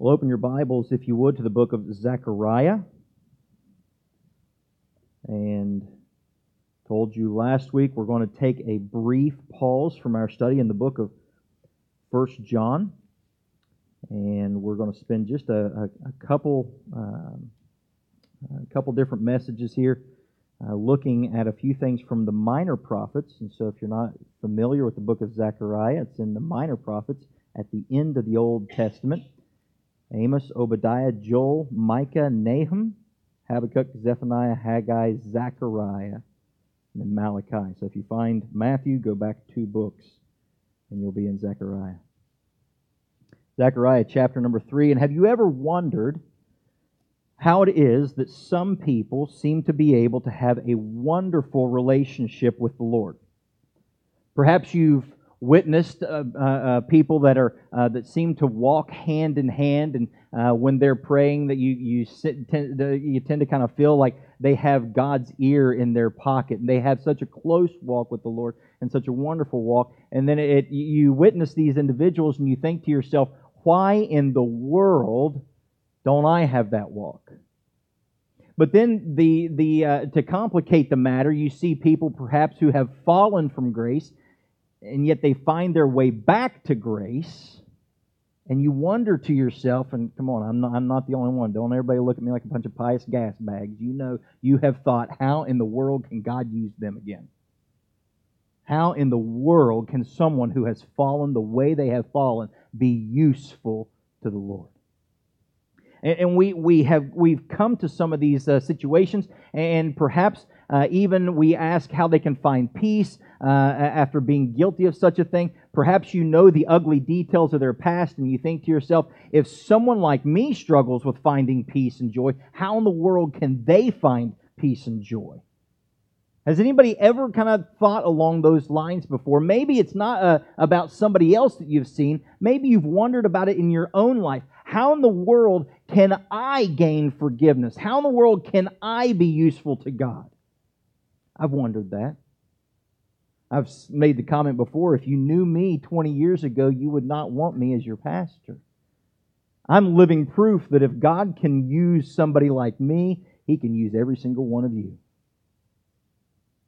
Well, open your Bibles, if you would, to the book of Zechariah. And told you last week we're going to take a brief pause from our study in the book of First John, and we're going to spend just a, a, a couple um, a couple different messages here, uh, looking at a few things from the minor prophets. And so, if you're not familiar with the book of Zechariah, it's in the minor prophets at the end of the Old Testament. Amos, Obadiah, Joel, Micah, Nahum, Habakkuk, Zephaniah, Haggai, Zechariah, and then Malachi. So if you find Matthew, go back two books, and you'll be in Zechariah. Zechariah chapter number three. And have you ever wondered how it is that some people seem to be able to have a wonderful relationship with the Lord? Perhaps you've witnessed uh, uh, uh, people that are uh, that seem to walk hand in hand, and uh, when they're praying, that you you sit, tend, you tend to kind of feel like they have God's ear in their pocket, and they have such a close walk with the Lord and such a wonderful walk. And then it, you witness these individuals, and you think to yourself, why in the world don't I have that walk? But then the the uh, to complicate the matter, you see people perhaps who have fallen from grace and yet they find their way back to grace. And you wonder to yourself, and come on, I'm not, I'm not the only one. Don't everybody look at me like a bunch of pious gas bags. You know, you have thought, how in the world can God use them again? How in the world can someone who has fallen the way they have fallen be useful to the Lord? And, we, we have, we've come to some of these uh, situations, and perhaps uh, even we ask how they can find peace uh, after being guilty of such a thing. Perhaps you know the ugly details of their past and you think to yourself, if someone like me struggles with finding peace and joy, how in the world can they find peace and joy? Has anybody ever kind of thought along those lines before? Maybe it's not uh, about somebody else that you've seen. Maybe you've wondered about it in your own life. How in the world can I gain forgiveness? How in the world can I be useful to God? I've wondered that. I've made the comment before if you knew me 20 years ago, you would not want me as your pastor. I'm living proof that if God can use somebody like me, He can use every single one of you.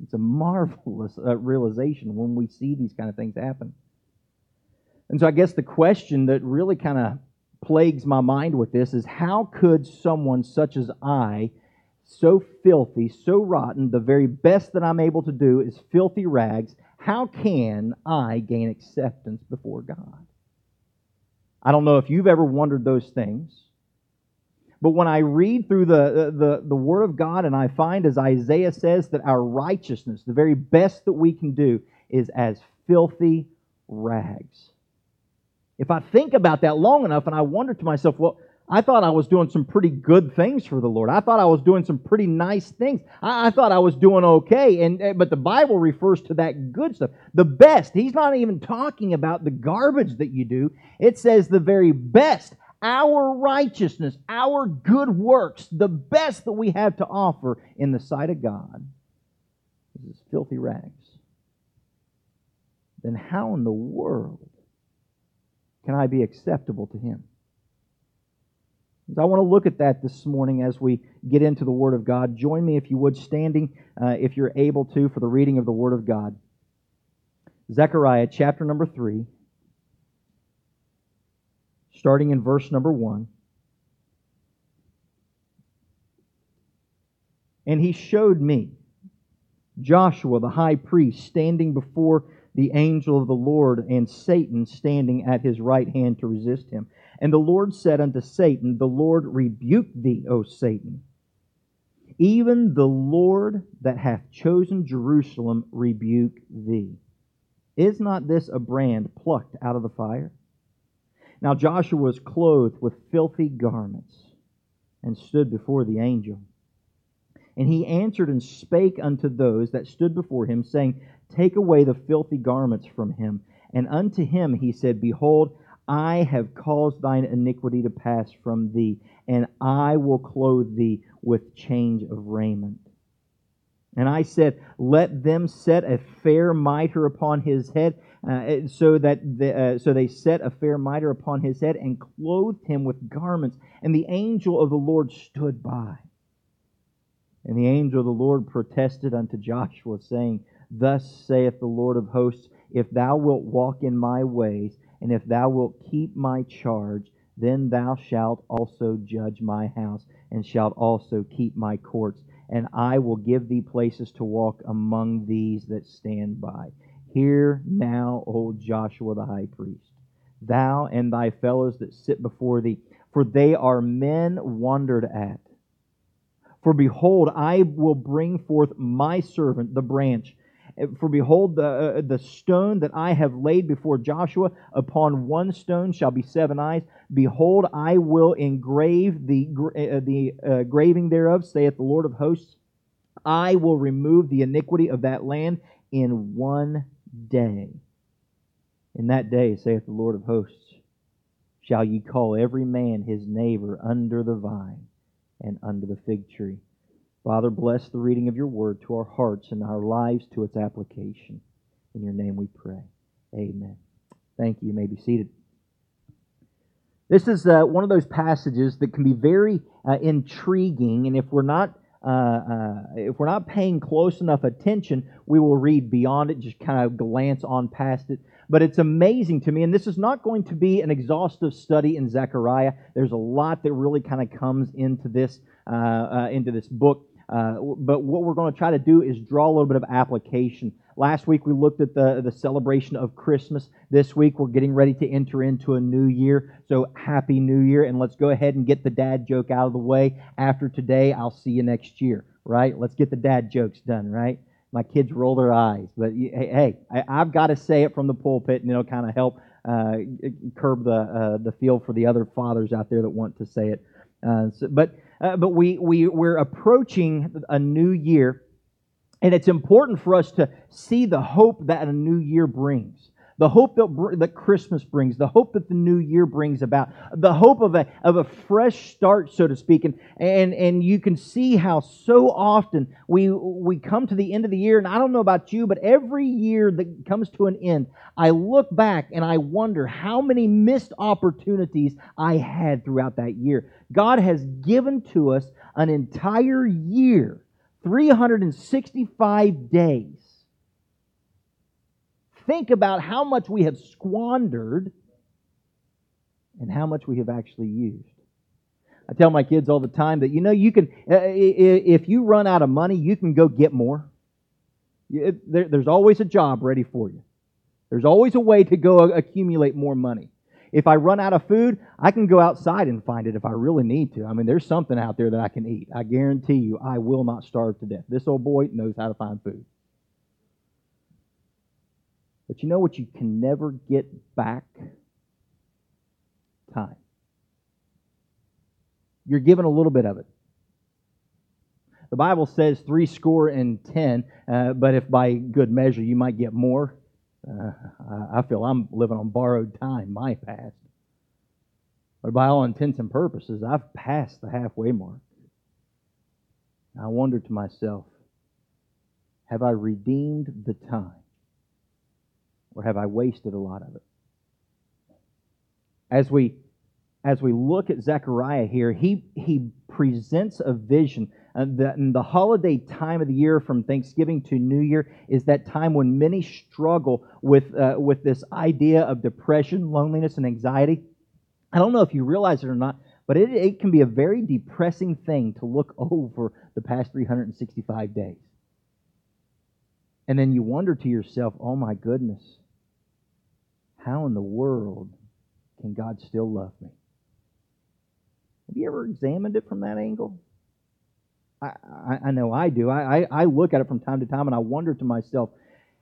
It's a marvelous uh, realization when we see these kind of things happen. And so I guess the question that really kind of plagues my mind with this is how could someone such as I so filthy, so rotten, the very best that I'm able to do is filthy rags. How can I gain acceptance before God? I don't know if you've ever wondered those things. But when I read through the, the, the Word of God and I find, as Isaiah says, that our righteousness, the very best that we can do, is as filthy rags. If I think about that long enough and I wonder to myself, well, I thought I was doing some pretty good things for the Lord. I thought I was doing some pretty nice things. I, I, thought I was doing okay. And eh, but the Bible refers to that good stuff, the best. He's not even talking about the garbage that you do. It says the very best, our righteousness, our good works, the best that we have to offer in the sight of God. Is filthy rags. Then how in the world can I be acceptable to Him? I want to look at that this morning as we get into the Word of God. Join me, if you would, standing, uh, if you're able to, for the reading of the Word of God. Zechariah chapter number 3, starting in verse number 1. And he showed me Joshua the high priest standing before the angel of the Lord, and Satan standing at his right hand to resist him. And the Lord said unto Satan, The Lord rebuke thee, O Satan. Even the Lord that hath chosen Jerusalem rebuke thee. Is not this a brand plucked out of the fire? Now Joshua was clothed with filthy garments and stood before the angel. And he answered and spake unto those that stood before him, saying, Take away the filthy garments from him. And unto him he said, Behold, I have caused thine iniquity to pass from thee, and I will clothe thee with change of raiment. And I said, Let them set a fair mitre upon his head. Uh, so that the, uh, so they set a fair mitre upon his head and clothed him with garments. And the angel of the Lord stood by. And the angel of the Lord protested unto Joshua, saying, Thus saith the Lord of hosts, If thou wilt walk in my ways, and if thou wilt keep my charge, then thou shalt also judge my house, and shalt also keep my courts, and I will give thee places to walk among these that stand by. Hear now, O Joshua the high priest, thou and thy fellows that sit before thee, for they are men wondered at. For behold, I will bring forth my servant, the branch. For behold, the, uh, the stone that I have laid before Joshua, upon one stone shall be seven eyes. Behold, I will engrave the, uh, the uh, graving thereof, saith the Lord of hosts. I will remove the iniquity of that land in one day. In that day, saith the Lord of hosts, shall ye call every man his neighbor under the vine and under the fig tree. Father, bless the reading of your word to our hearts and our lives to its application. In your name we pray. Amen. Thank you. You may be seated. This is uh, one of those passages that can be very uh, intriguing, and if we're not uh, uh if we're not paying close enough attention, we will read beyond it, just kind of glance on past it. But it's amazing to me, and this is not going to be an exhaustive study in Zechariah. There's a lot that really kind of comes into this uh, uh, into this book. Uh, but what we're going to try to do is draw a little bit of application. Last week we looked at the, the celebration of Christmas. This week we're getting ready to enter into a new year. So happy new year. And let's go ahead and get the dad joke out of the way. After today, I'll see you next year, right? Let's get the dad jokes done, right? My kids roll their eyes. But hey, I've got to say it from the pulpit and it'll kind of help uh, curb the, uh, the feel for the other fathers out there that want to say it. Uh, so, but uh, but we, we, we're approaching a new year, and it's important for us to see the hope that a new year brings. The hope that, that Christmas brings, the hope that the new year brings about, the hope of a, of a fresh start, so to speak. And, and, and you can see how so often we, we come to the end of the year, and I don't know about you, but every year that comes to an end, I look back and I wonder how many missed opportunities I had throughout that year. God has given to us an entire year, 365 days. Think about how much we have squandered and how much we have actually used. I tell my kids all the time that, you know, you can, uh, if you run out of money, you can go get more. There's always a job ready for you. There's always a way to go accumulate more money. If I run out of food, I can go outside and find it if I really need to. I mean, there's something out there that I can eat. I guarantee you, I will not starve to death. This old boy knows how to find food. But you know what you can never get back? Time. You're given a little bit of it. The Bible says three score and ten, uh, but if by good measure you might get more, uh, I feel I'm living on borrowed time, my past. But by all intents and purposes, I've passed the halfway mark. I wonder to myself, have I redeemed the time? Or have I wasted a lot of it? As we as we look at Zechariah here, he, he presents a vision. Uh, that in the holiday time of the year from Thanksgiving to New Year is that time when many struggle with, uh, with this idea of depression, loneliness, and anxiety. I don't know if you realize it or not, but it, it can be a very depressing thing to look over the past 365 days. And then you wonder to yourself, oh my goodness, how in the world can God still love me? Have you ever examined it from that angle? I, I, I know I do. I, I, I look at it from time to time and I wonder to myself,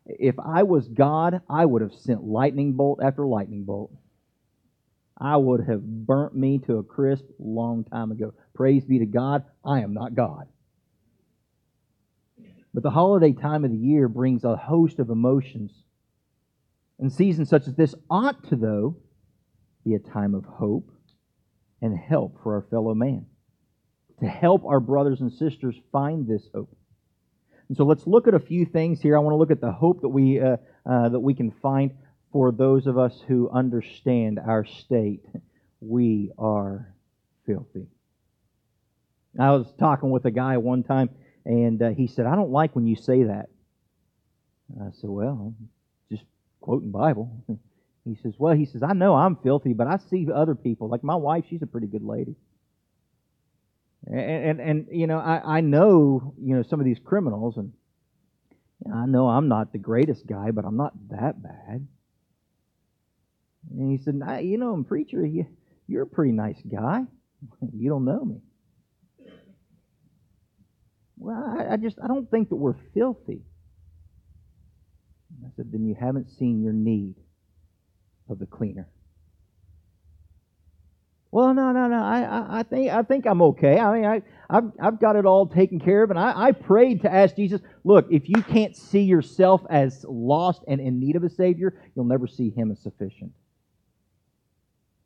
if I was God, I would have sent lightning bolt after lightning bolt. I would have burnt me to a crisp long time ago. Praise be to God, I am not God. But the holiday time of the year brings a host of emotions. And seasons such as this ought to, though, be a time of hope and help for our fellow man, to help our brothers and sisters find this hope. And so let's look at a few things here. I want to look at the hope that we, uh, uh, that we can find for those of us who understand our state. We are filthy. I was talking with a guy one time, and uh, he said, I don't like when you say that. I said, Well, quoting Bible. He says, Well, he says, I know I'm filthy, but I see other people. Like my wife, she's a pretty good lady. And, and, and you know, I, I know, you know, some of these criminals, and I know I'm not the greatest guy, but I'm not that bad. And he said, You know, preacher, you, you're a pretty nice guy. You don't know me. Well, I, I just, I don't think that we're filthy. I said, Then you haven't seen your need of the cleaner. Well, no, no, no. I, I, think, I think I'm okay. I mean, I, I've, I've got it all taken care of. And I, I prayed to ask Jesus, look, if you can't see yourself as lost and in need of a Savior, you'll never see Him as sufficient.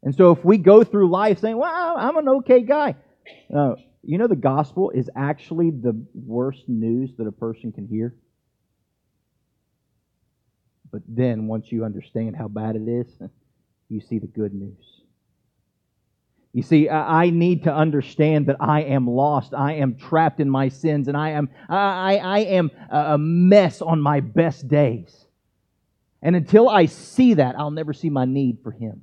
And so if we go through life saying, well, I'm an okay guy, uh, you know, the gospel is actually the worst news that a person can hear. But then, once you understand how bad it is, you see the good news. You see, I need to understand that I am lost. I am trapped in my sins, and I am, I, I am a mess on my best days. And until I see that, I'll never see my need for Him.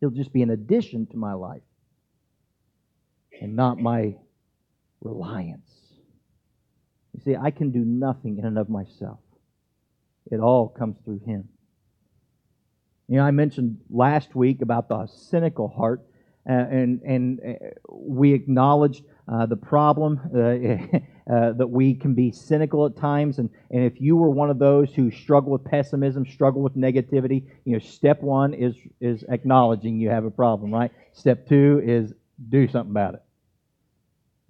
He'll just be an addition to my life and not my reliance. You see, I can do nothing in and of myself. It all comes through Him. You know, I mentioned last week about the cynical heart, uh, and and uh, we acknowledged uh, the problem uh, uh, that we can be cynical at times. And, and if you were one of those who struggle with pessimism, struggle with negativity, you know, step one is is acknowledging you have a problem, right? Step two is do something about it.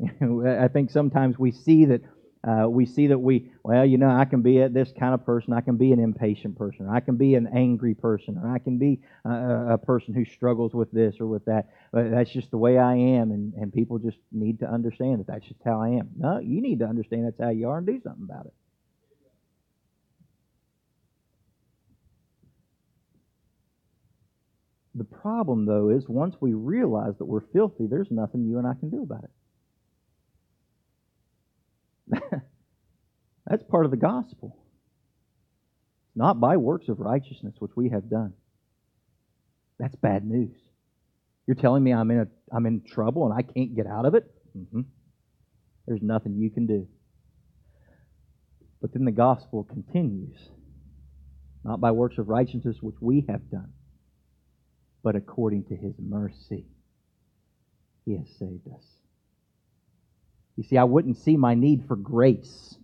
I think sometimes we see that uh, we see that we, well, you know, I can be a, this kind of person. I can be an impatient person, or I can be an angry person, or I can be a, a person who struggles with this or with that. But that's just the way I am, and, and people just need to understand that that's just how I am. No, you need to understand that's how you are and do something about it. The problem, though, is once we realize that we're filthy, there's nothing you and I can do about it. That's part of the gospel. Not by works of righteousness which we have done. That's bad news. You're telling me I'm in, a, I'm in trouble and I can't get out of it? Mm-hmm. There's nothing you can do. But then the gospel continues. Not by works of righteousness which we have done, but according to his mercy, he has saved us. You see, I wouldn't see my need for grace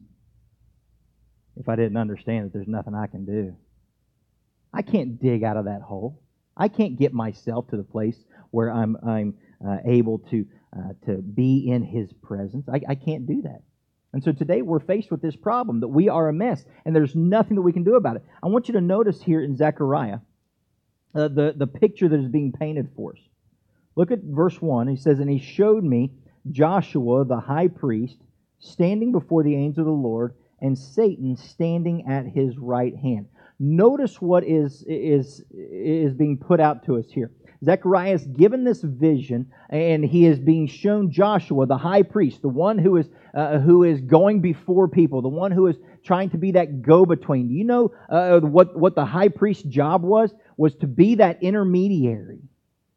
if I didn't understand that there's nothing I can do. I can't dig out of that hole. I can't get myself to the place where I'm, I'm uh, able to, uh, to be in His presence. I, I can't do that. And so today we're faced with this problem that we are a mess and there's nothing that we can do about it. I want you to notice here in Zechariah uh, the, the picture that is being painted for us. Look at verse 1. He says, And he showed me Joshua the high priest standing before the angel of the Lord, and Satan standing at his right hand. Notice what is, is, is being put out to us here. Zechariah is given this vision, and he is being shown Joshua, the high priest, the one who is, uh, who is going before people, the one who is trying to be that go between. Do you know uh, what, what the high priest's job was? Was to be that intermediary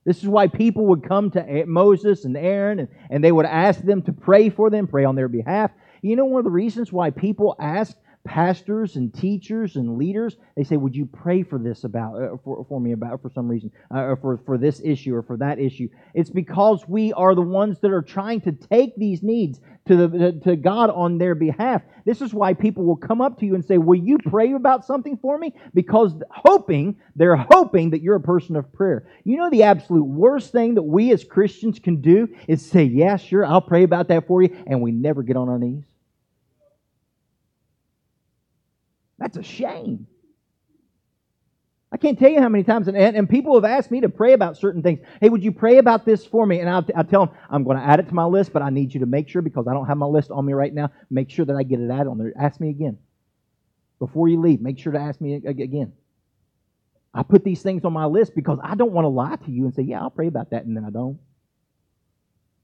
this is why people would come to Moses and Aaron and, and they would ask them to pray for them, pray on their behalf. You know, one of the reasons why people ask pastors and teachers and leaders, they say, Would you pray for this about, uh, for, for me about, for some reason, uh, or for, for this issue or for that issue? It's because we are the ones that are trying to take these needs to, the, to God on their behalf. This is why people will come up to you and say, Will you pray about something for me? Because hoping, they're hoping that you're a person of prayer. You know, the absolute worst thing that we as Christians can do is say, Yeah, sure, I'll pray about that for you, and we never get on our knees. That's a shame. I can't tell you how many times, and, and people have asked me to pray about certain things. Hey, would you pray about this for me? And I'll, I'll tell them, I'm going to add it to my list, but I need you to make sure, because I don't have my list on me right now, make sure that I get it added on there. Ask me again. Before you leave, make sure to ask me again. I put these things on my list because I don't want to lie to you and say, yeah, I'll pray about that, and then I don't.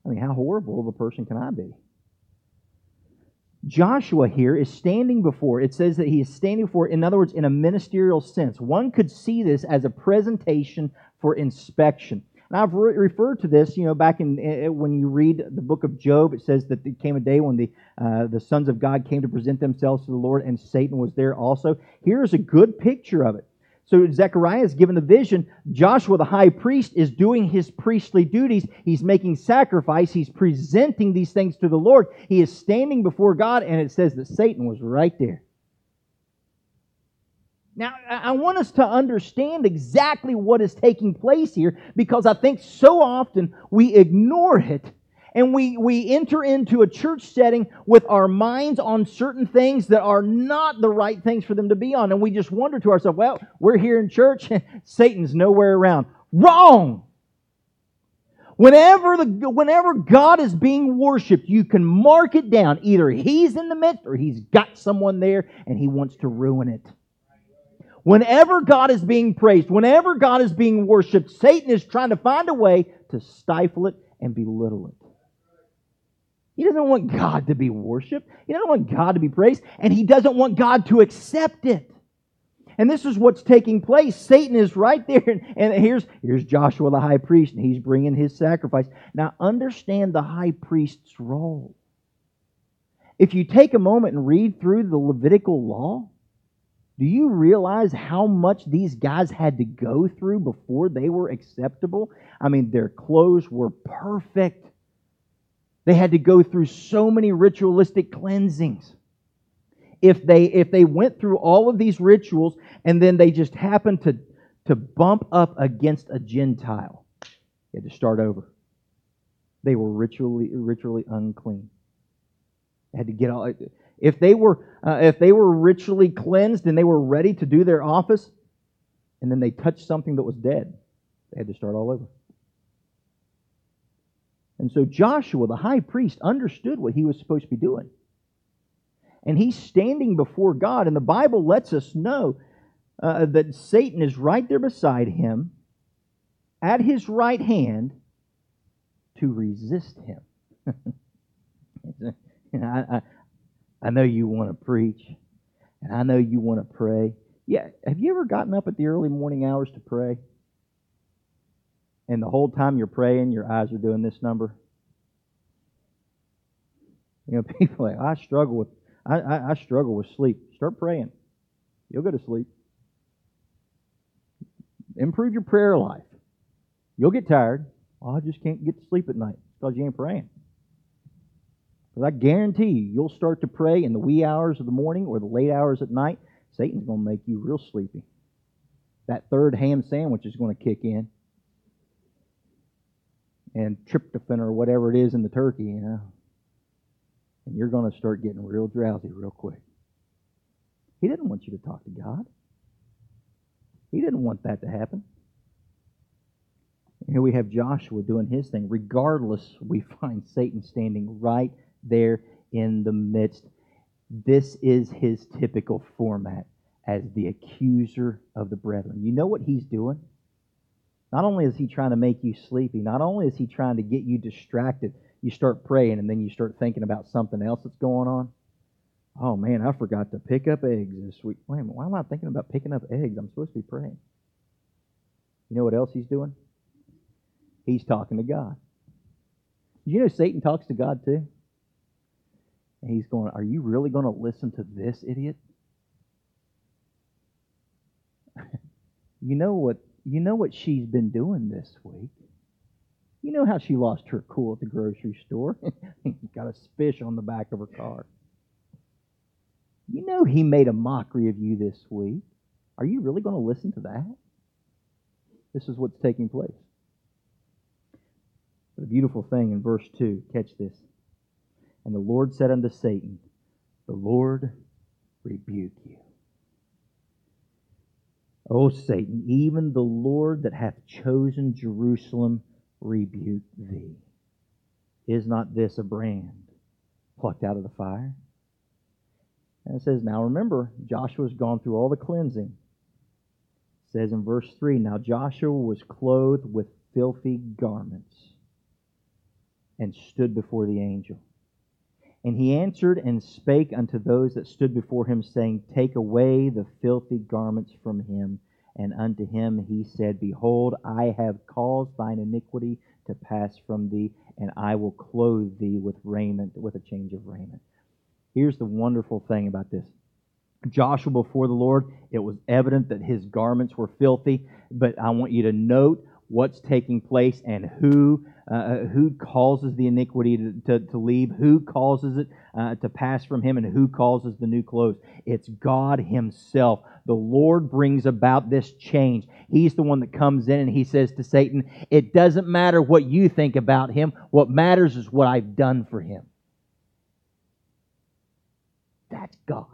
I mean, how horrible of a person can I be? Joshua here is standing before, it says that he is standing before, in other words, in a ministerial sense. One could see this as a presentation for inspection. And I've re- referred to this, you know, back in uh, when you read the book of Job, it says that there came a day when the, uh, the sons of God came to present themselves to the Lord, and Satan was there also. Here's a good picture of it. So Zechariah is given the vision. Joshua, the high priest, is doing his priestly duties. He's making sacrifice. He's presenting these things to the Lord. He is standing before God, and it says that Satan was right there. Now, I want us to understand exactly what is taking place here because I think so often we ignore it and we, we enter into a church setting with our minds on certain things that are not the right things for them to be on. And we just wonder to ourselves, well, we're here in church, Satan's nowhere around. Wrong! Whenever, the, whenever God is being worshiped, you can mark it down. Either He's in the midst or He's got someone there and He wants to ruin it. Whenever God is being praised, whenever God is being worshiped, Satan is trying to find a way to stifle it and belittle it. He doesn't want God to be worshiped. He doesn't want God to be praised. And he doesn't want God to accept it. And this is what's taking place. Satan is right there. And, here's, here's Joshua the high priest, and he's bringing his sacrifice. Now, understand the high priest's role. If you take a moment and read through the Levitical law, do you realize how much these guys had to go through before they were acceptable? I mean, their clothes were perfect. They had to go through so many ritualistic cleansings. If they, if they went through all of these rituals and then they just happened to, to bump up against a Gentile, they had to start over. They were ritually, ritually unclean. They had to get all. If they were, uh, if they were ritually cleansed and they were ready to do their office, and then they touched something that was dead, they had to start all over. And so Joshua, the high priest, understood what he was supposed to be doing. And he's standing before God, and the Bible lets us know uh, that Satan is right there beside him, at his right hand, to resist him. I, I, I know you want to preach, and I know you want to pray. Yeah, have you ever gotten up at the early morning hours to pray? And the whole time you're praying, your eyes are doing this number. You know, people like, I struggle with I, I, I struggle with sleep. Start praying. You'll go to sleep. Improve your prayer life. You'll get tired. Well, I just can't get to sleep at night because you ain't praying. Because I guarantee you, you'll start to pray in the wee hours of the morning or the late hours at night. Satan's going to make you real sleepy. That third ham sandwich is going to kick in and tryptophan or whatever it is in the turkey, you know. And you're going to start getting real drowsy real quick. He didn't want you to talk to God. He didn't want that to happen. Here we have Joshua doing his thing. Regardless, we find Satan standing right there in the midst. This is his typical format as the accuser of the brethren. You know what he's doing? Not only is he trying to make you sleepy, not only is he trying to get you distracted, you start praying and then you start thinking about something else that's going on. Oh man, I forgot to pick up eggs this week. Wait why am I thinking about picking up eggs? I'm supposed to be praying. You know what else he's doing? He's talking to God. You know Satan talks to God too? And he's going, Are you really going to listen to this idiot? you know what you know what she's been doing this week. You know how she lost her cool at the grocery store. Got a spish on the back of her car. You know he made a mockery of you this week. Are you really going to listen to that? This is what's taking place. The beautiful thing in verse 2, catch this. And the Lord said unto Satan, The Lord rebuke you. O Satan, even the Lord that hath chosen Jerusalem rebuke thee. Is not this a brand plucked out of the fire? And it says, Now remember, Joshua's gone through all the cleansing. It says in verse 3 Now Joshua was clothed with filthy garments and stood before the angel. And he answered and spake unto those that stood before him, saying, Take away the filthy garments from him. And unto him he said, Behold, I have caused thine iniquity to pass from thee, and I will clothe thee with raiment, with a change of raiment. Here's the wonderful thing about this. Joshua before the Lord, it was evident that his garments were filthy, but I want you to note what's taking place and who uh, uh, who causes the iniquity to, to, to leave, who causes it uh, to pass from him, and who causes the new clothes. It's God Himself. The Lord brings about this change. He's the one that comes in and He says to Satan, It doesn't matter what you think about him, what matters is what I've done for him. That's God.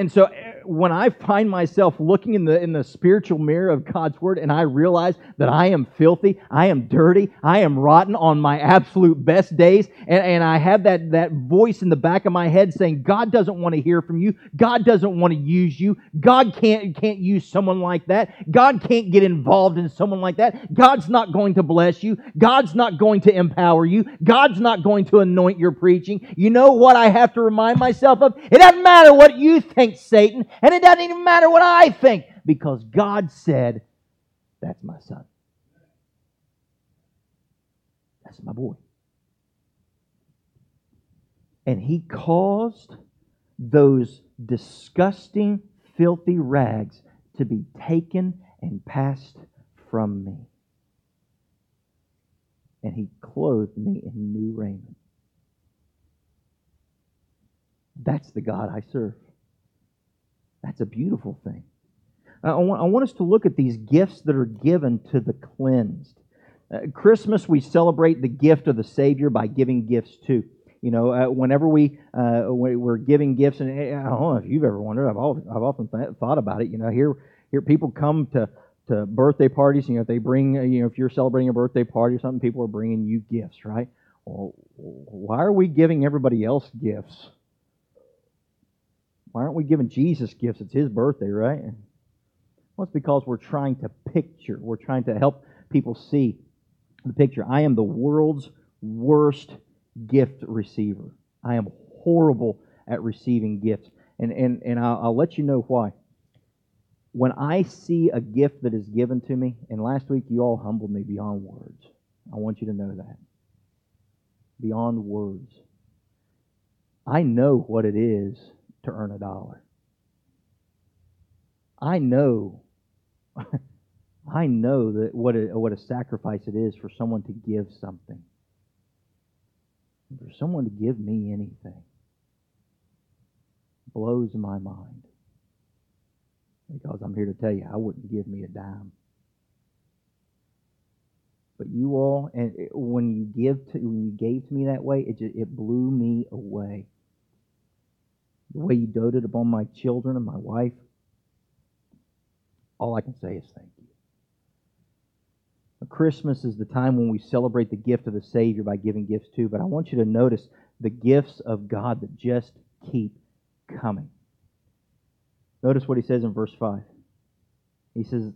And so eh, when I find myself looking in the, in the spiritual mirror of God's Word and I realize that I am filthy, I am dirty, I am rotten on my absolute best days, and, and I have that, that voice in the back of my head saying, God doesn't want to hear from you. God doesn't want to use you. God can't, can't use someone like that. God can't get involved in someone like that. God's not going to bless you. God's not going to empower you. God's not going to anoint your preaching. You know what I have to remind myself of? It doesn't matter what you think think, Satan, and it doesn't even matter what I think because God said, That's my son. That's my boy. And he caused those disgusting, filthy rags to be taken and passed from me. And he clothed me in new raiment. That's the God I serve. That's a beautiful thing. I want, I want us to look at these gifts that are given to the cleansed. Uh, Christmas, we celebrate the gift of the Savior by giving gifts too. You know, uh, whenever we uh, we're giving gifts, and I don't know if you've ever wondered, I've, always, I've often th- thought about it. You know, here here people come to to birthday parties. You know, if they bring, uh, you know, if you're celebrating a birthday party or something, people are bringing you gifts, right? Well, why are we giving everybody else gifts? Why aren't we giving Jesus gifts? It's his birthday, right? Well, it's because we're trying to picture, we're trying to help people see the picture. I am the world's worst gift receiver. I am horrible at receiving gifts. And, and, and I'll, I'll let you know why. When I see a gift that is given to me, and last week you all humbled me beyond words. I want you to know that. Beyond words. I know what it is to earn a dollar. I know, I know that what a, what a sacrifice it is for someone to give something. For someone to give me anything blows my mind. Because I'm here to tell you, I wouldn't give me a dime. But you all, and eh, when you give to, when you gave to me that way, it just, it blew me away the way you doted upon my children and my wife. All I can say is thank you. Christmas is the time when we celebrate the gift of the Savior by giving gifts too, but I want you to notice the gifts of God that just keep coming. Notice what he says in verse 5. He says,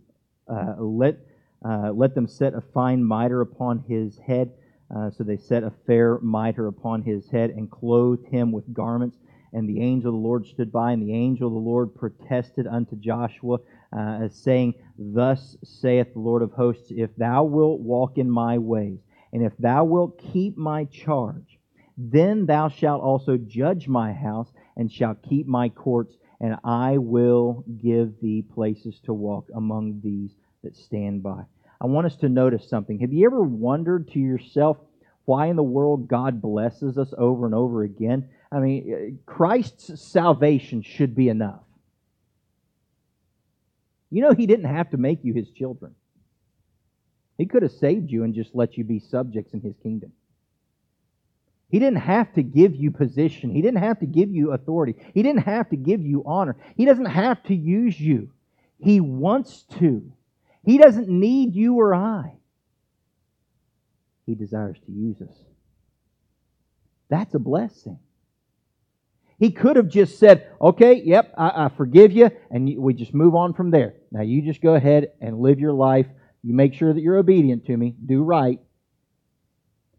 uh, let, uh, let them set a fine mitre upon his head. Uh, so they set a fair mitre upon his head and clothed him with garments and the angel of the Lord stood by, and the angel of the Lord protested unto Joshua, uh, saying, Thus saith the Lord of hosts, If thou wilt walk in my ways, and if thou wilt keep my charge, then thou shalt also judge my house, and shalt keep my courts, and I will give thee places to walk among these that stand by. I want us to notice something. Have you ever wondered to yourself why in the world God blesses us over and over again? I mean, uh, Christ's salvation should be enough. You know, He didn't have to make you His children, He could have saved you and just let you be subjects in His kingdom. He didn't have to give you position. He didn't have to give you authority. He didn't have to give you honor. He doesn't have to use you. He wants to. He doesn't need you or I. He desires to use us. That's a blessing. He could have just said, okay, yep, I, I forgive you, and we just move on from there. Now you just go ahead and live your life. You make sure that you're obedient to me, do right.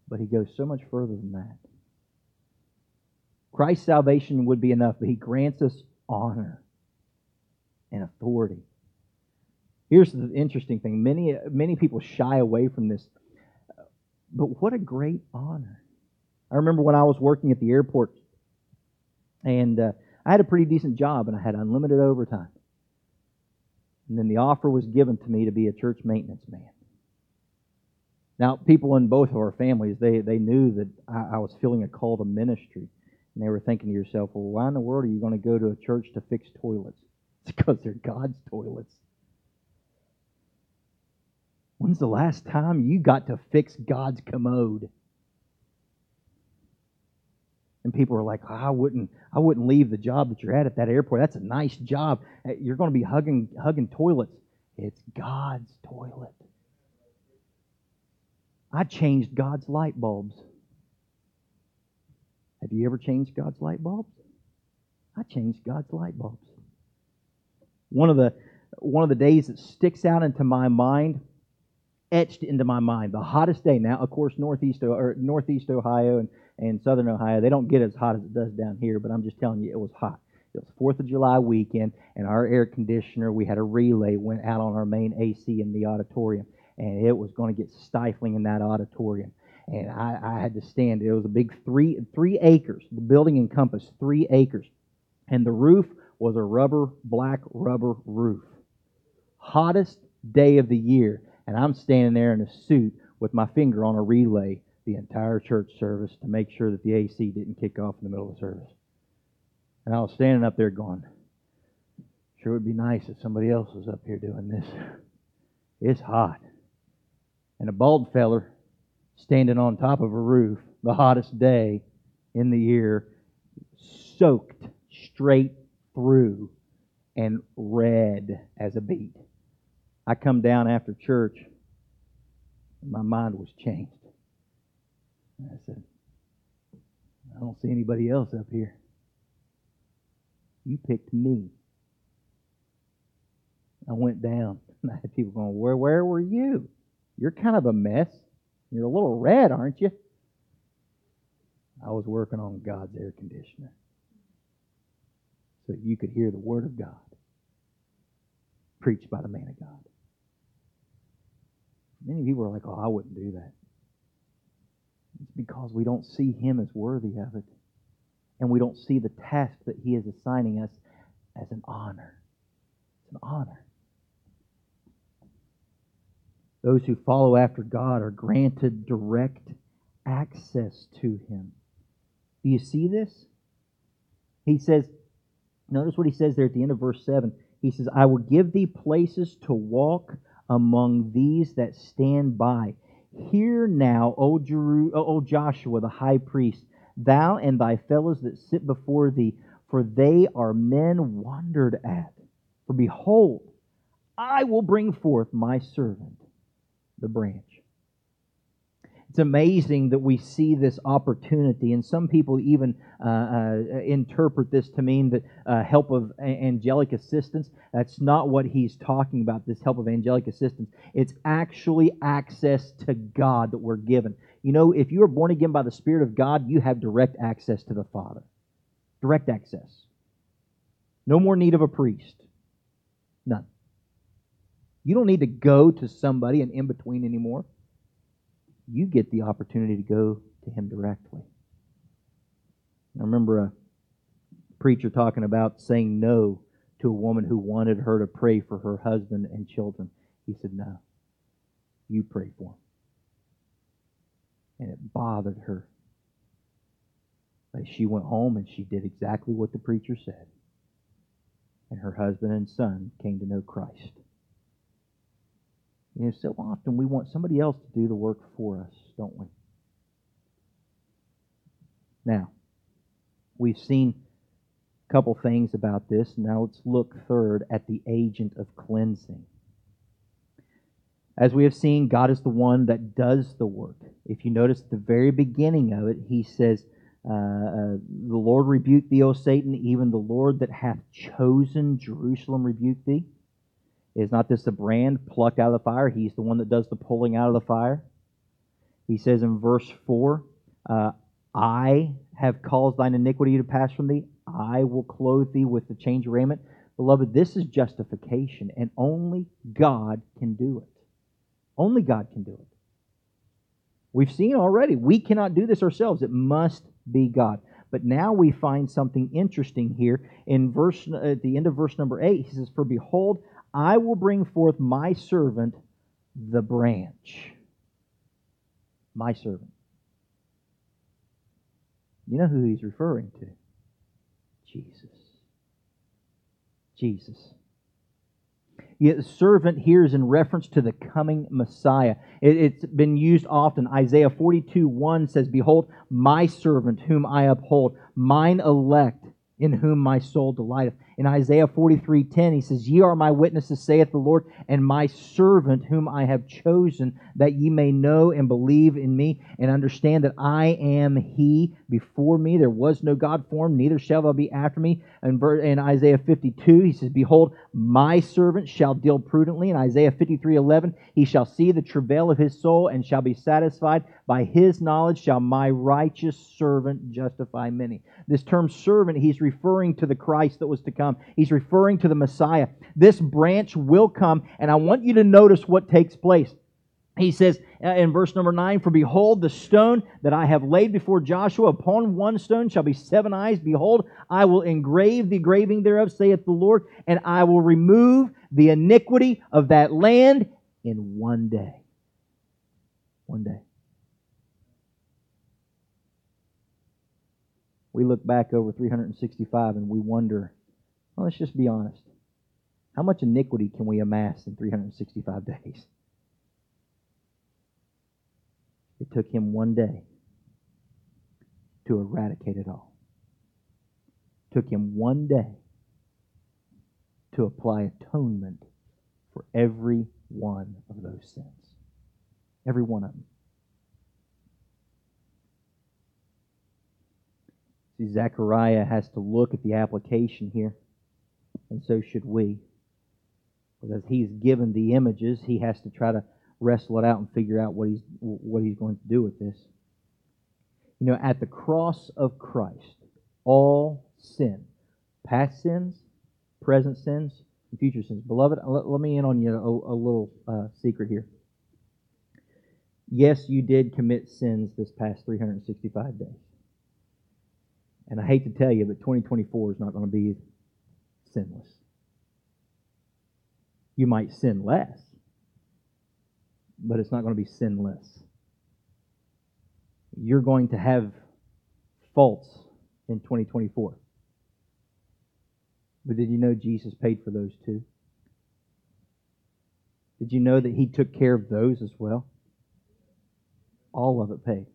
But he goes so much further than that. Christ's salvation would be enough, but he grants us honor and authority. Here's the interesting thing many, many people shy away from this, but what a great honor. I remember when I was working at the airport and uh, I had a pretty decent job, and I had unlimited overtime. And then the offer was given to me to be a church maintenance man. Now, people in both of our families, they, they knew that I, I was feeling a call to ministry. And they were thinking to yourself, well, why in the world are you going to go to a church to fix toilets? It's because they're God's toilets. When's the last time you got to fix God's commode? And people are like, oh, I wouldn't, I wouldn't leave the job that you're at at that airport. That's a nice job. Uh, you're going to be hugging, hugging toilets. It's God's toilet. I changed God's light bulbs. Have you ever changed God's light bulbs? I changed God's light bulbs. One of the one of the days that sticks out into my mind, etched into my mind, the hottest day. Now, of course, northeast or northeast Ohio and and southern Ohio. They don't get as hot as it does down here, but I'm just telling you, it was hot. It was Fourth of July weekend, and our air conditioner, we had a relay, went out on our main AC in the auditorium, and it was going to get stifling in that auditorium. And I, I had to stand. It was a big three three acres. The building encompassed three acres, and the roof was a rubber black rubber roof. Hottest day of the year, and I'm standing there in a suit with my finger on a relay the entire church service to make sure that the AC didn't kick off in the middle of the service. And I was standing up there going, sure would be nice if somebody else was up here doing this. It's hot. And a bald feller standing on top of a roof, the hottest day in the year, soaked straight through and red as a beet. I come down after church, and my mind was changed. I said, I don't see anybody else up here. You picked me. I went down, and I had people going, Where where were you? You're kind of a mess. You're a little red, aren't you? I was working on God's air conditioner. So you could hear the Word of God preached by the man of God. Many people are like, oh, I wouldn't do that. It's because we don't see Him as worthy of it. And we don't see the task that He is assigning us as an honor. It's an honor. Those who follow after God are granted direct access to Him. Do you see this? He says, notice what he says there at the end of verse 7. He says, I will give thee places to walk among these that stand by. Hear now, O, Jeru- o Joshua, the high priest, thou and thy fellows that sit before thee, for they are men wondered at. For behold, I will bring forth my servant, the branch. It's amazing that we see this opportunity, and some people even uh, uh, interpret this to mean that uh, help of angelic assistance. That's not what he's talking about, this help of angelic assistance. It's actually access to God that we're given. You know, if you are born again by the Spirit of God, you have direct access to the Father. Direct access. No more need of a priest. None. You don't need to go to somebody, an in between anymore you get the opportunity to go to Him directly. I remember a preacher talking about saying no to a woman who wanted her to pray for her husband and children. He said, No, you pray for him. And it bothered her. But she went home and she did exactly what the preacher said. And her husband and son came to know Christ. You know, so often we want somebody else to do the work for us, don't we? Now, we've seen a couple things about this. Now let's look third at the agent of cleansing. As we have seen, God is the one that does the work. If you notice at the very beginning of it, he says, uh, uh, The Lord rebuke thee, O Satan, even the Lord that hath chosen Jerusalem rebuke thee. Is not this a brand plucked out of the fire? He's the one that does the pulling out of the fire. He says in verse 4, uh, I have caused thine iniquity to pass from thee. I will clothe thee with the change of raiment. Beloved, this is justification, and only God can do it. Only God can do it. We've seen already, we cannot do this ourselves. It must be God. But now we find something interesting here in verse at the end of verse number 8. He says, "For behold, I will bring forth my servant the branch." My servant. You know who he's referring to? Jesus. Jesus. Yet servant here is in reference to the coming Messiah. It, has been used often. Isaiah 42 1 says, Behold, my servant whom I uphold, mine elect in whom my soul delighteth. In Isaiah 43:10 he says, "Ye are my witnesses, saith the Lord, and my servant whom I have chosen, that ye may know and believe in me and understand that I am he. Before me there was no God formed, neither shall there be after me." And in Isaiah 52 he says, "Behold, my servant shall deal prudently." In Isaiah 53:11 he shall see the travail of his soul and shall be satisfied. By his knowledge shall my righteous servant justify many. This term servant, he's referring to the Christ that was to come. He's referring to the Messiah. This branch will come, and I want you to notice what takes place. He says uh, in verse number 9, For behold, the stone that I have laid before Joshua, upon one stone shall be seven eyes. Behold, I will engrave the engraving thereof, saith the Lord, and I will remove the iniquity of that land in one day. One day. we look back over 365 and we wonder, well, let's just be honest. How much iniquity can we amass in 365 days? It took him one day to eradicate it all. It took him one day to apply atonement for every one of those sins. Every one of them. See, Zechariah has to look at the application here, and so should we. Because he's given the images, he has to try to wrestle it out and figure out what he's what he's going to do with this. You know, at the cross of Christ, all sin, past sins, present sins, and future sins. Beloved, let, let me in on you a, a little uh, secret here. Yes, you did commit sins this past 365 days. And I hate to tell you, but 2024 is not going to be sinless. You might sin less, but it's not going to be sinless. You're going to have faults in 2024. But did you know Jesus paid for those too? Did you know that He took care of those as well? All of it paid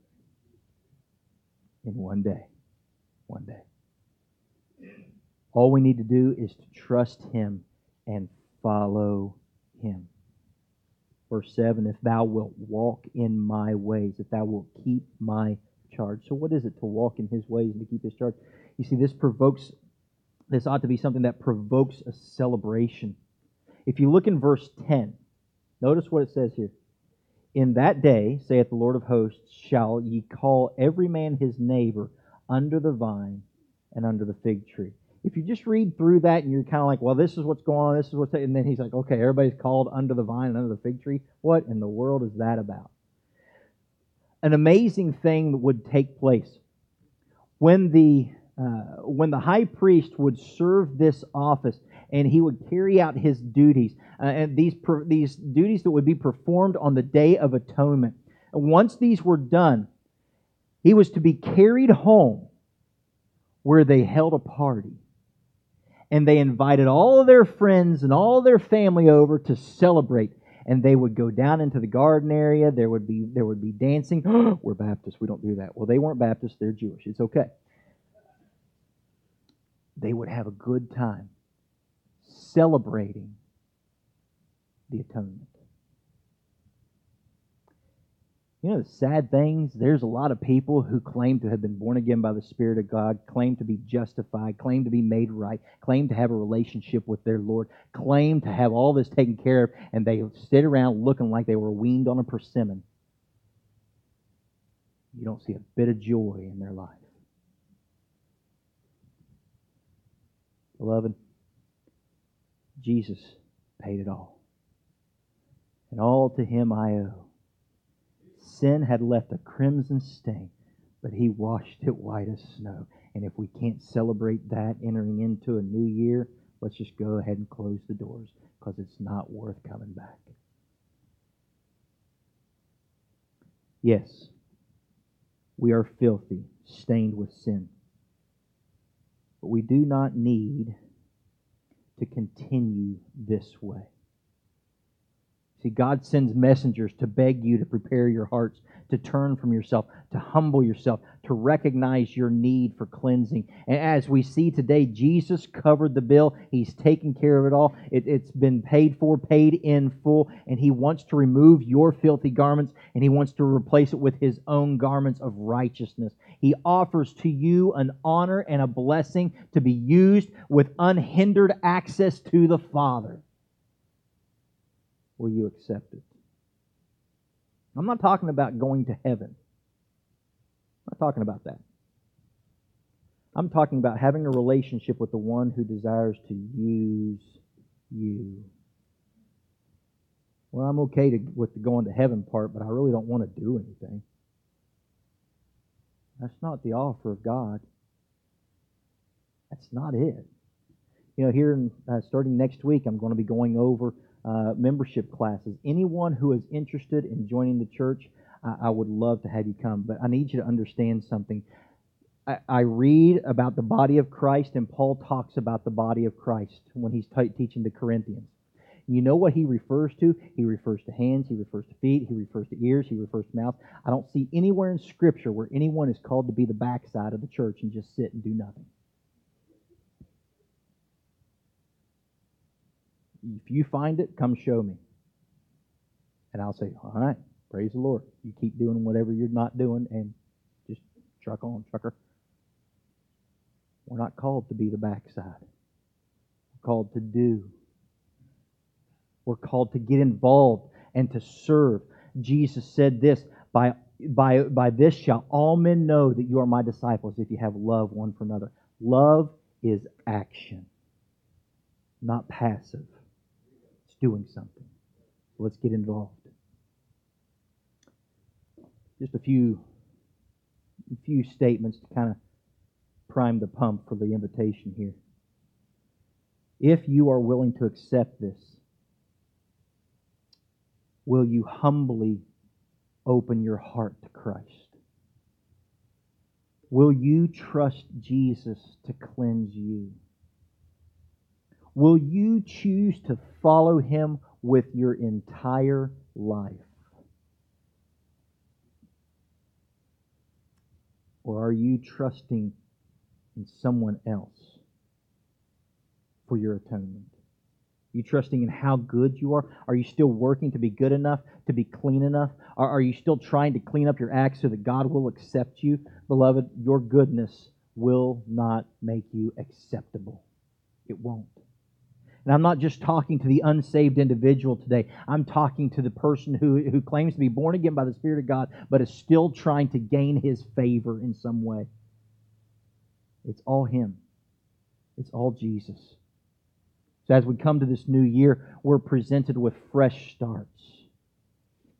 in one day one day. All we need to do is to trust Him and follow Him. Verse 7 If thou wilt walk in my ways, if thou wilt keep my charge. So, what is it to walk in His ways and to keep His charge? You see, this provokes, this ought to be something that provokes a celebration. If you look in verse 10, notice what it says here. In that day, saith the Lord of hosts, shall ye call every man his neighbor under the vine and under the fig tree. If you just read through that and you're kind of like, well, this is what's going on, this is what's, and then he's like, okay, everybody's called under the vine and under the fig tree. What in the world is that about? An amazing thing would take place when the uh, when the high priest would serve this office and he would carry out his duties uh, and these these duties that would be performed on the day of atonement. Once these were done, he was to be carried home where they held a party. And they invited all their friends and all their family over to celebrate. and they would go down into the garden area. There would be there would be dancing. We're Baptists. We don't do that. Well, they weren't Baptists. They're Jewish. It's okay. They would have a good time celebrating the atonement. You know, the sad things, there's a lot of people who claim to have been born again by the Spirit of God, claim to be justified, claim to be made right, claim to have a relationship with their Lord, claim to have all this taken care of, and they sit around looking like they were weaned on a persimmon. You don't see a bit of joy in their life. Beloved, Jesus paid it all. And all to him I owe. Sin had left a crimson stain, but he washed it white as snow. And if we can't celebrate that entering into a new year, let's just go ahead and close the doors because it's not worth coming back. Yes, we are filthy, stained with sin. But we do not need to continue this way. See, God sends messengers to beg you to prepare your hearts, to turn from yourself, to humble yourself, to recognize your need for cleansing. And as we see today, Jesus covered the bill. He's taken care of it all. It, has been paid for, paid in full, and He wants to remove your filthy garments and He wants to replace it with His own garments of righteousness. He offers to you an honor and a blessing to be used with unhindered access to the Father will you accept it? I'm not talking about going to heaven. I'm not talking about that. I'm talking about having a relationship with the one who desires to use you. Well, I'm okay to, with the going to heaven part, but I really don't want to do anything. That's not the offer of God. That's not it. You know, here in, uh, starting next week, I'm going to be going over uh, membership classes. Anyone who is interested in joining the church, I, I, would love to have you come. But I need you to understand something. I, I, read about the body of Christ, and Paul talks about the body of Christ when he's t- teaching the Corinthians. You know what he refers to? He refers to hands, he refers to feet, he refers to ears, he refers to mouth. I don't see anywhere in Scripture where anyone is called to be the backside of the church and just sit and do nothing. If you find it, come show me. And I'll say, all right, praise the Lord. You keep doing whatever you're not doing and just truck on, trucker. We're not called to be the backside. We're called to do. We're called to get involved and to serve. Jesus said this, by, by, by this shall all men know that you are my disciples if you have love one for another. Love is action, not passive doing something. So let's get involved. Just a few, a few statements to kind of prime the pump for the invitation here. If you are willing to accept this, will you humbly open your heart to Christ? Will you trust Jesus to cleanse you? Will you choose to follow him with your entire life? Or are you trusting in someone else for your atonement? Are you trusting in how good you are? Are you still working to be good enough, to be clean enough? Are you still trying to clean up your acts so that God will accept you? Beloved, your goodness will not make you acceptable. It won't. And I'm not just talking to the unsaved individual today. I'm talking to the person who, who claims to be born again by the Spirit of God, but is still trying to gain his favor in some way. It's all Him, it's all Jesus. So as we come to this new year, we're presented with fresh starts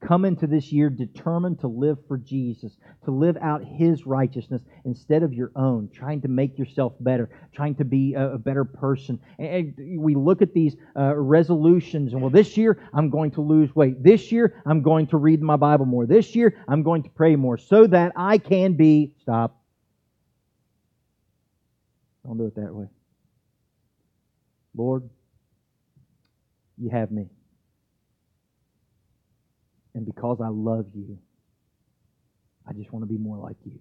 come into this year determined to live for Jesus, to live out His righteousness instead of your own, trying to make yourself better, trying to be a, better person. And we look at these uh, resolutions, and well, this year I'm going to lose weight. This year I'm going to read my Bible more. This year I'm going to pray more so that I can be. Stop. Don't do it that way. Lord, you have me. And because I love you, I just want to be more like you.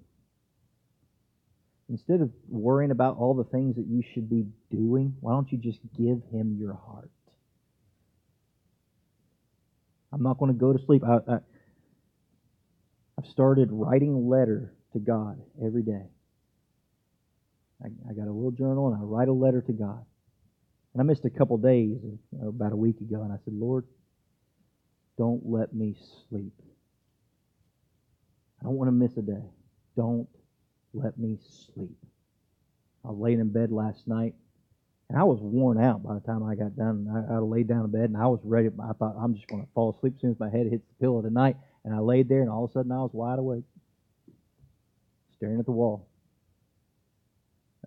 Instead of worrying about all the things that you should be doing, why don't you just give him your heart? I'm not going to go to sleep. I, I, I've started writing a letter to God every day. I, I got a little journal and I write a letter to God. And I missed a couple days about a week ago, and I said, Lord, don't let me sleep. I don't want to miss a day. Don't let me sleep. I was in bed last night, and I was worn out by the time I got done. I, I laid down in bed, and I was ready. I thought I'm just going to fall asleep as soon as my head hits the pillow tonight. And I laid there, and all of a sudden I was wide awake, staring at the wall.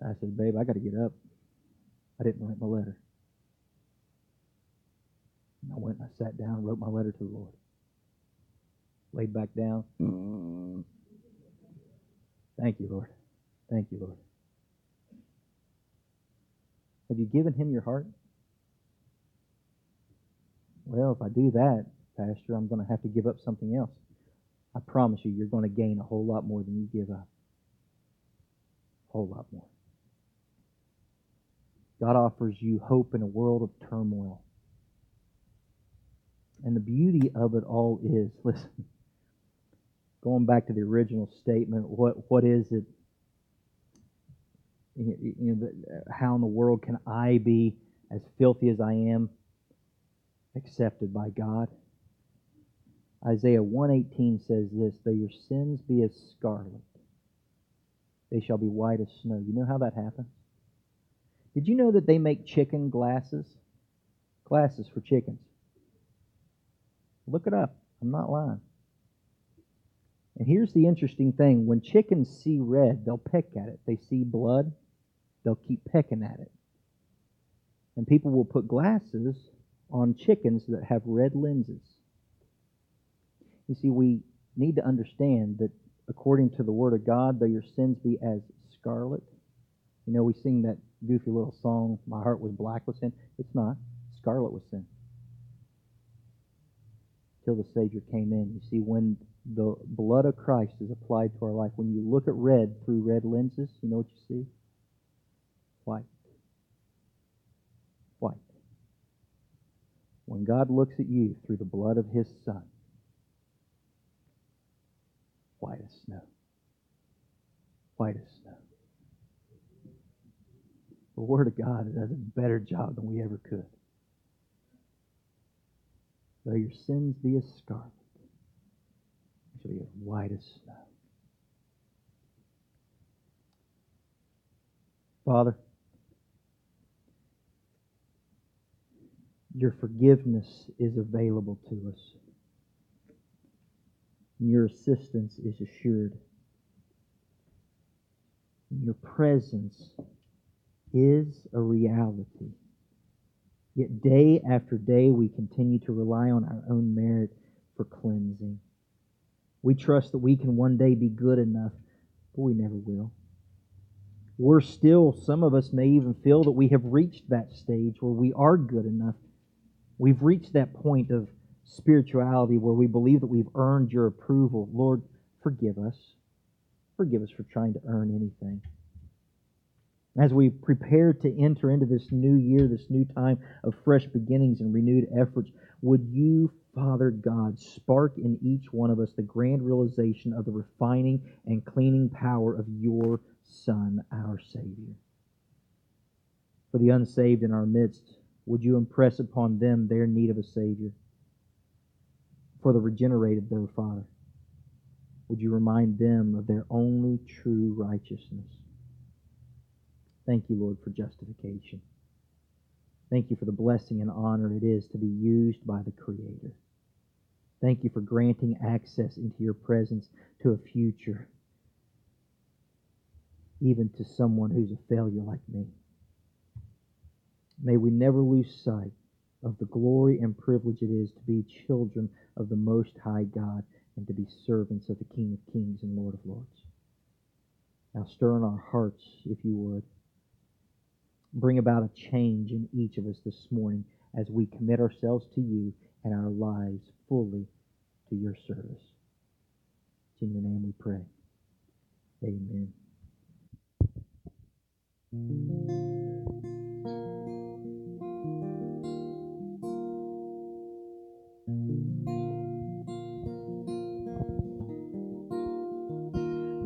I said, Babe, I got to get up. I didn't write my letter. And I went and I sat down and wrote my letter to the Lord. Laid back down. Mm. Thank you, Lord. Thank you, Lord. Have you given him your heart? Well, if I do that, Pastor, I'm going to have to give up something else. I promise you, you're going to gain a whole lot more than you give up. A whole lot more. God offers you hope in a world of turmoil. And the beauty of it all is, listen, going back to the original statement, what what is it? You know, how in the world can I be as filthy as I am accepted by God? Isaiah 118 says this, though your sins be as scarlet, they shall be white as snow. You know how that happens? Did you know that they make chicken glasses? Glasses for chickens. Look it up. I'm not lying. And here's the interesting thing when chickens see red, they'll peck at it. They see blood, they'll keep pecking at it. And people will put glasses on chickens that have red lenses. You see, we need to understand that according to the Word of God, though your sins be as scarlet, you know, we sing that goofy little song, My Heart Was Black with Sin. It's not. Scarlet was sin. Till the Savior came in. You see, when the blood of Christ is applied to our life, when you look at red through red lenses, you know what you see? White. White. When God looks at you through the blood of His Son, white as snow. White as snow. The Word of God does a better job than we ever could. Though your sins be as scarlet, they shall be as white as snow. Father, your forgiveness is available to us. Your assistance is assured. Your presence is a reality. Yet day after day we continue to rely on our own merit for cleansing. We trust that we can one day be good enough, but we never will. We're still, some of us may even feel that we have reached that stage where we are good enough. We've reached that point of spirituality where we believe that we've earned your approval. Lord, forgive us. Forgive us for trying to earn anything. As we prepare to enter into this new year, this new time of fresh beginnings and renewed efforts, would you, Father God, spark in each one of us the grand realization of the refining and cleaning power of your Son, our Savior? For the unsaved in our midst, would you impress upon them their need of a Savior? For the regenerated, though, Father, would you remind them of their only true righteousness? Thank you, Lord, for justification. Thank you for the blessing and honor it is to be used by the Creator. Thank you for granting access into your presence to a future, even to someone who's a failure like me. May we never lose sight of the glory and privilege it is to be children of the Most High God and to be servants of the King of Kings and Lord of Lords. Now stir in our hearts, if you would bring about a change in each of us this morning as we commit ourselves to you and our lives fully to your service. It's in your name we pray. Amen.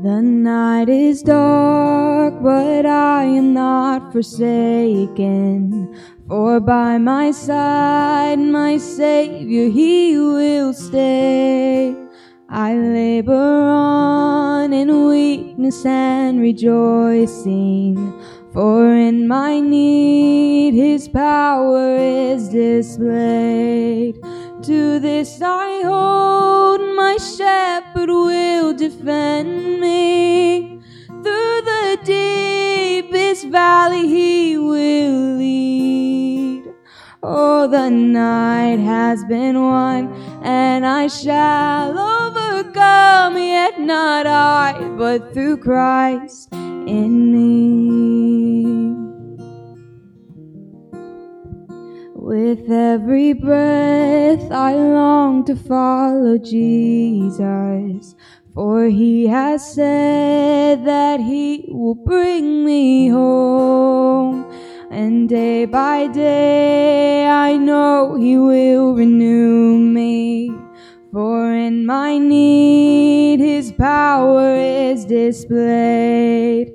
The night is dark, but I am not forsaken. For by my side, my Savior, He will stay. I labor on in weakness and rejoicing. For in my need, His power is displayed. To this I hold, my shepherd will defend me. Through the deepest valley he will lead. Oh, the night has been won, and I shall overcome, yet not I, but through Christ in me. With every breath I long to follow Jesus, for he has said that he will bring me home. And day by day I know he will renew me. For in my need his power is displayed.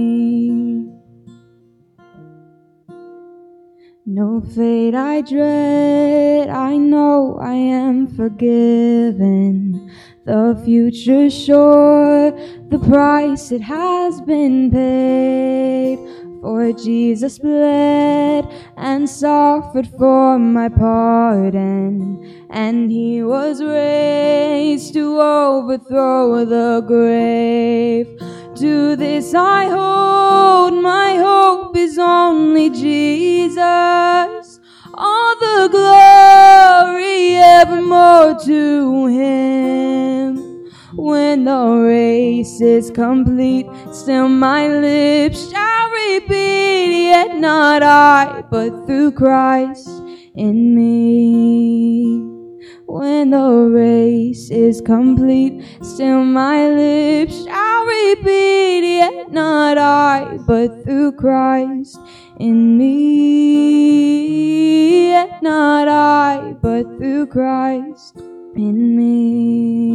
No fate I dread, I know I am forgiven. The future sure, the price it has been paid. For Jesus bled and suffered for my pardon, and he was raised to overthrow the grave. To this I hold, my hope is only Jesus. All the glory evermore to him. When the race is complete, still my lips shall repeat, yet not I, but through Christ in me. When the race is complete, still my lips shall repeat, yet not I, but through Christ in me. Yet not I, but through Christ in me.